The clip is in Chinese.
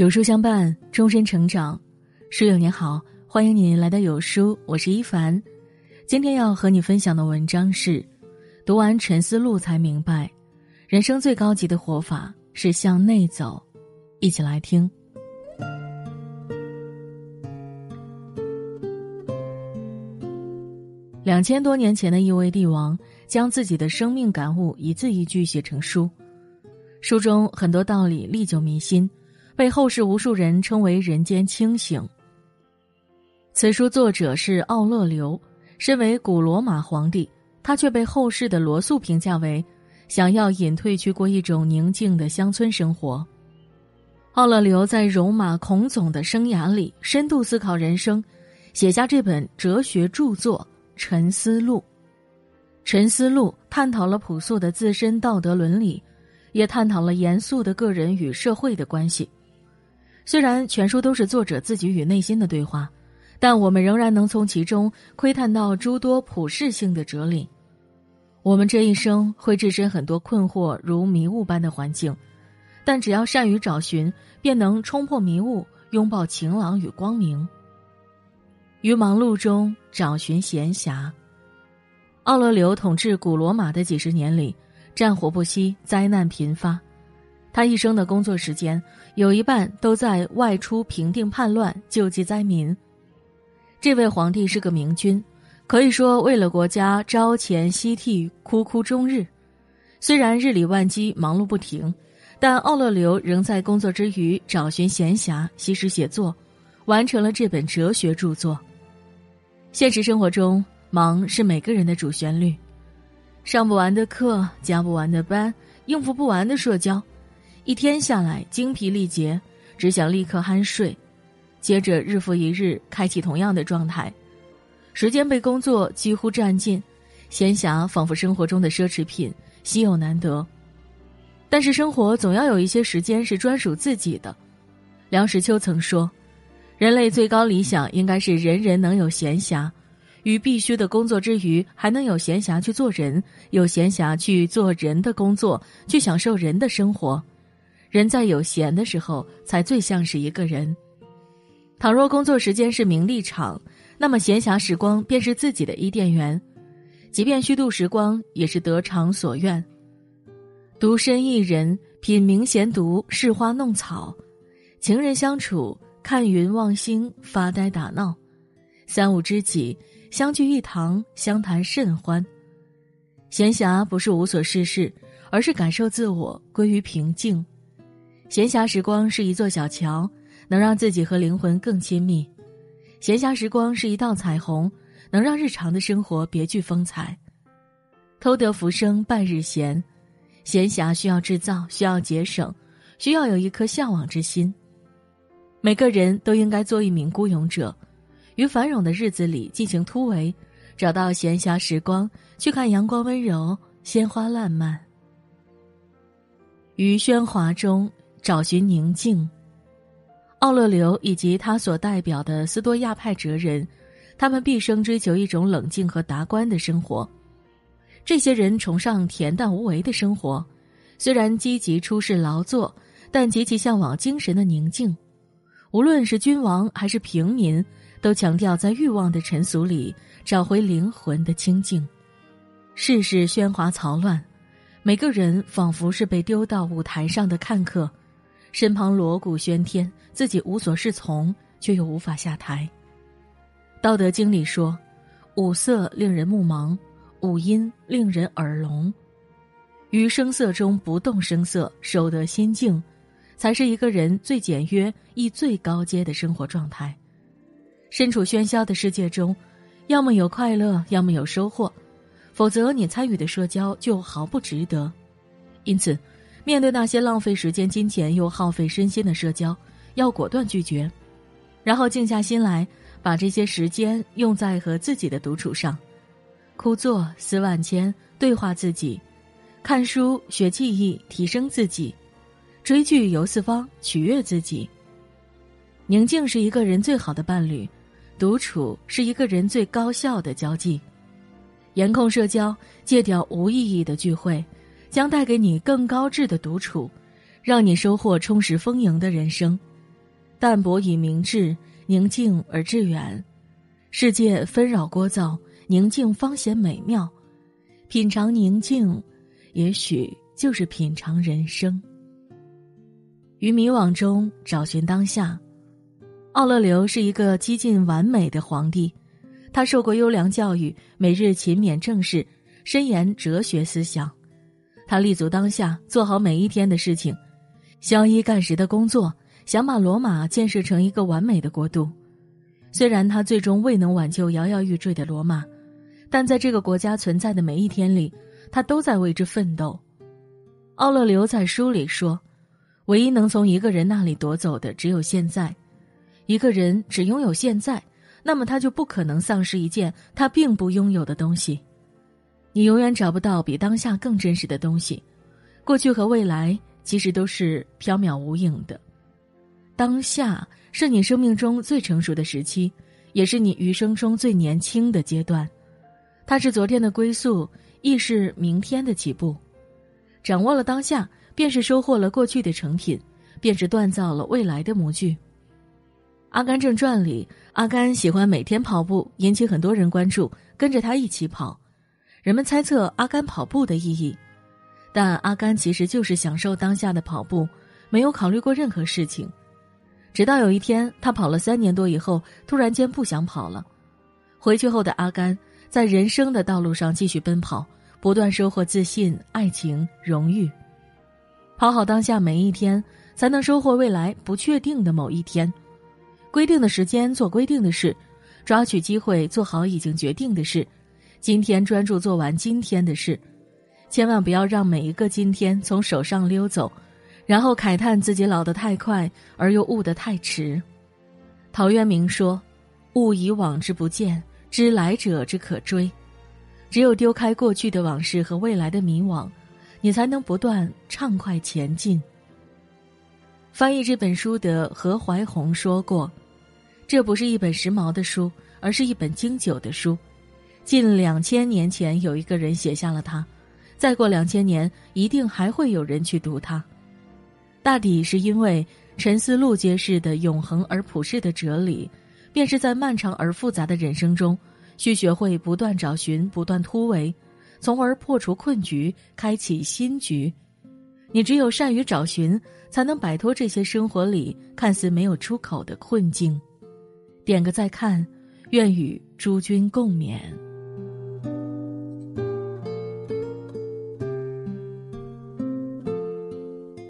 有书相伴，终身成长。书友您好，欢迎您来到有书，我是一凡。今天要和你分享的文章是：读完《沉思录》才明白，人生最高级的活法是向内走。一起来听。两千多年前的一位帝王，将自己的生命感悟一字一句写成书，书中很多道理历久弥新。被后世无数人称为“人间清醒”。此书作者是奥勒留，身为古罗马皇帝，他却被后世的罗素评价为想要隐退去过一种宁静的乡村生活。奥勒留在戎马孔总的生涯里深度思考人生，写下这本哲学著作《沉思录》。《沉思录》探讨了朴素的自身道德伦理，也探讨了严肃的个人与社会的关系。虽然全书都是作者自己与内心的对话，但我们仍然能从其中窥探到诸多普世性的哲理。我们这一生会置身很多困惑如迷雾般的环境，但只要善于找寻，便能冲破迷雾，拥抱晴朗与光明。于忙碌中找寻闲暇。奥勒留统治古罗马的几十年里，战火不息，灾难频发。他一生的工作时间有一半都在外出平定叛乱、救济灾民。这位皇帝是个明君，可以说为了国家朝前夕替、哭哭终日。虽然日理万机、忙碌不停，但奥勒留仍在工作之余找寻闲暇、吸食写作，完成了这本哲学著作。现实生活中，忙是每个人的主旋律，上不完的课、加不完的班、应付不完的社交。一天下来精疲力竭，只想立刻酣睡，接着日复一日开启同样的状态，时间被工作几乎占尽，闲暇仿佛生活中的奢侈品，稀有难得。但是生活总要有一些时间是专属自己的。梁实秋曾说：“人类最高理想应该是人人能有闲暇，于必须的工作之余，还能有闲暇去做人，有闲暇去做人的工作，去享受人的生活。”人在有闲的时候，才最像是一个人。倘若工作时间是名利场，那么闲暇时光便是自己的伊甸园，即便虚度时光，也是得偿所愿。独身一人，品茗闲读，试花弄草，情人相处，看云望星，发呆打闹，三五知己相聚一堂，相谈甚欢。闲暇不是无所事事，而是感受自我，归于平静。闲暇时光是一座小桥，能让自己和灵魂更亲密；闲暇时光是一道彩虹，能让日常的生活别具风采。偷得浮生半日闲，闲暇需要制造，需要节省，需要有一颗向往之心。每个人都应该做一名孤勇者，于繁荣的日子里进行突围，找到闲暇时光，去看阳光温柔，鲜花烂漫。于喧哗中。找寻宁静。奥勒留以及他所代表的斯多亚派哲人，他们毕生追求一种冷静和达观的生活。这些人崇尚恬淡无为的生活，虽然积极出世劳作，但极其向往精神的宁静。无论是君王还是平民，都强调在欲望的尘俗里找回灵魂的清净。世事喧哗嘈乱，每个人仿佛是被丢到舞台上的看客。身旁锣鼓喧天，自己无所适从，却又无法下台。《道德经》里说：“五色令人目盲，五音令人耳聋。”于声色中不动声色，守得心静，才是一个人最简约亦最高阶的生活状态。身处喧嚣的世界中，要么有快乐，要么有收获，否则你参与的社交就毫不值得。因此。面对那些浪费时间、金钱又耗费身心的社交，要果断拒绝，然后静下心来，把这些时间用在和自己的独处上，枯坐思万千，对话自己，看书学技艺，提升自己，追剧游四方，取悦自己。宁静是一个人最好的伴侣，独处是一个人最高效的交际。严控社交，戒掉无意义的聚会。将带给你更高质的独处，让你收获充实丰盈的人生。淡泊以明志，宁静而致远。世界纷扰聒噪，宁静方显美妙。品尝宁静，也许就是品尝人生。于迷惘中找寻当下。奥勒留是一个几近完美的皇帝，他受过优良教育，每日勤勉正事，深研哲学思想。他立足当下，做好每一天的事情，相依干食的工作，想把罗马建设成一个完美的国度。虽然他最终未能挽救摇摇欲坠的罗马。但在这个国家存在的每一天里，他都在为之奋斗。奥勒留在书里说：“唯一能从一个人那里夺走的，只有现在。一个人只拥有现在，那么他就不可能丧失一件他并不拥有的东西。你永远找不到比当下更真实的东西。过去和未来其实都是缥缈无影的。当下是你生命中最成熟的时期，也是你余生中最年轻的阶段。”它是昨天的归宿，亦是明天的起步。掌握了当下，便是收获了过去的成品，便是锻造了未来的模具。《阿甘正传》里，阿甘喜欢每天跑步，引起很多人关注，跟着他一起跑。人们猜测阿甘跑步的意义，但阿甘其实就是享受当下的跑步，没有考虑过任何事情。直到有一天，他跑了三年多以后，突然间不想跑了。回去后的阿甘。在人生的道路上继续奔跑，不断收获自信、爱情、荣誉。跑好当下每一天，才能收获未来不确定的某一天。规定的时间做规定的事，抓取机会做好已经决定的事。今天专注做完今天的事，千万不要让每一个今天从手上溜走，然后慨叹自己老得太快而又悟得太迟。陶渊明说：“悟以往之不见。”知来者之可追，只有丢开过去的往事和未来的迷惘，你才能不断畅快前进。翻译这本书的何怀宏说过：“这不是一本时髦的书，而是一本经久的书。近两千年前有一个人写下了它，再过两千年一定还会有人去读它。大抵是因为陈思路揭示的永恒而普世的哲理。”便是在漫长而复杂的人生中，需学会不断找寻、不断突围，从而破除困局，开启新局。你只有善于找寻，才能摆脱这些生活里看似没有出口的困境。点个再看，愿与诸君共勉。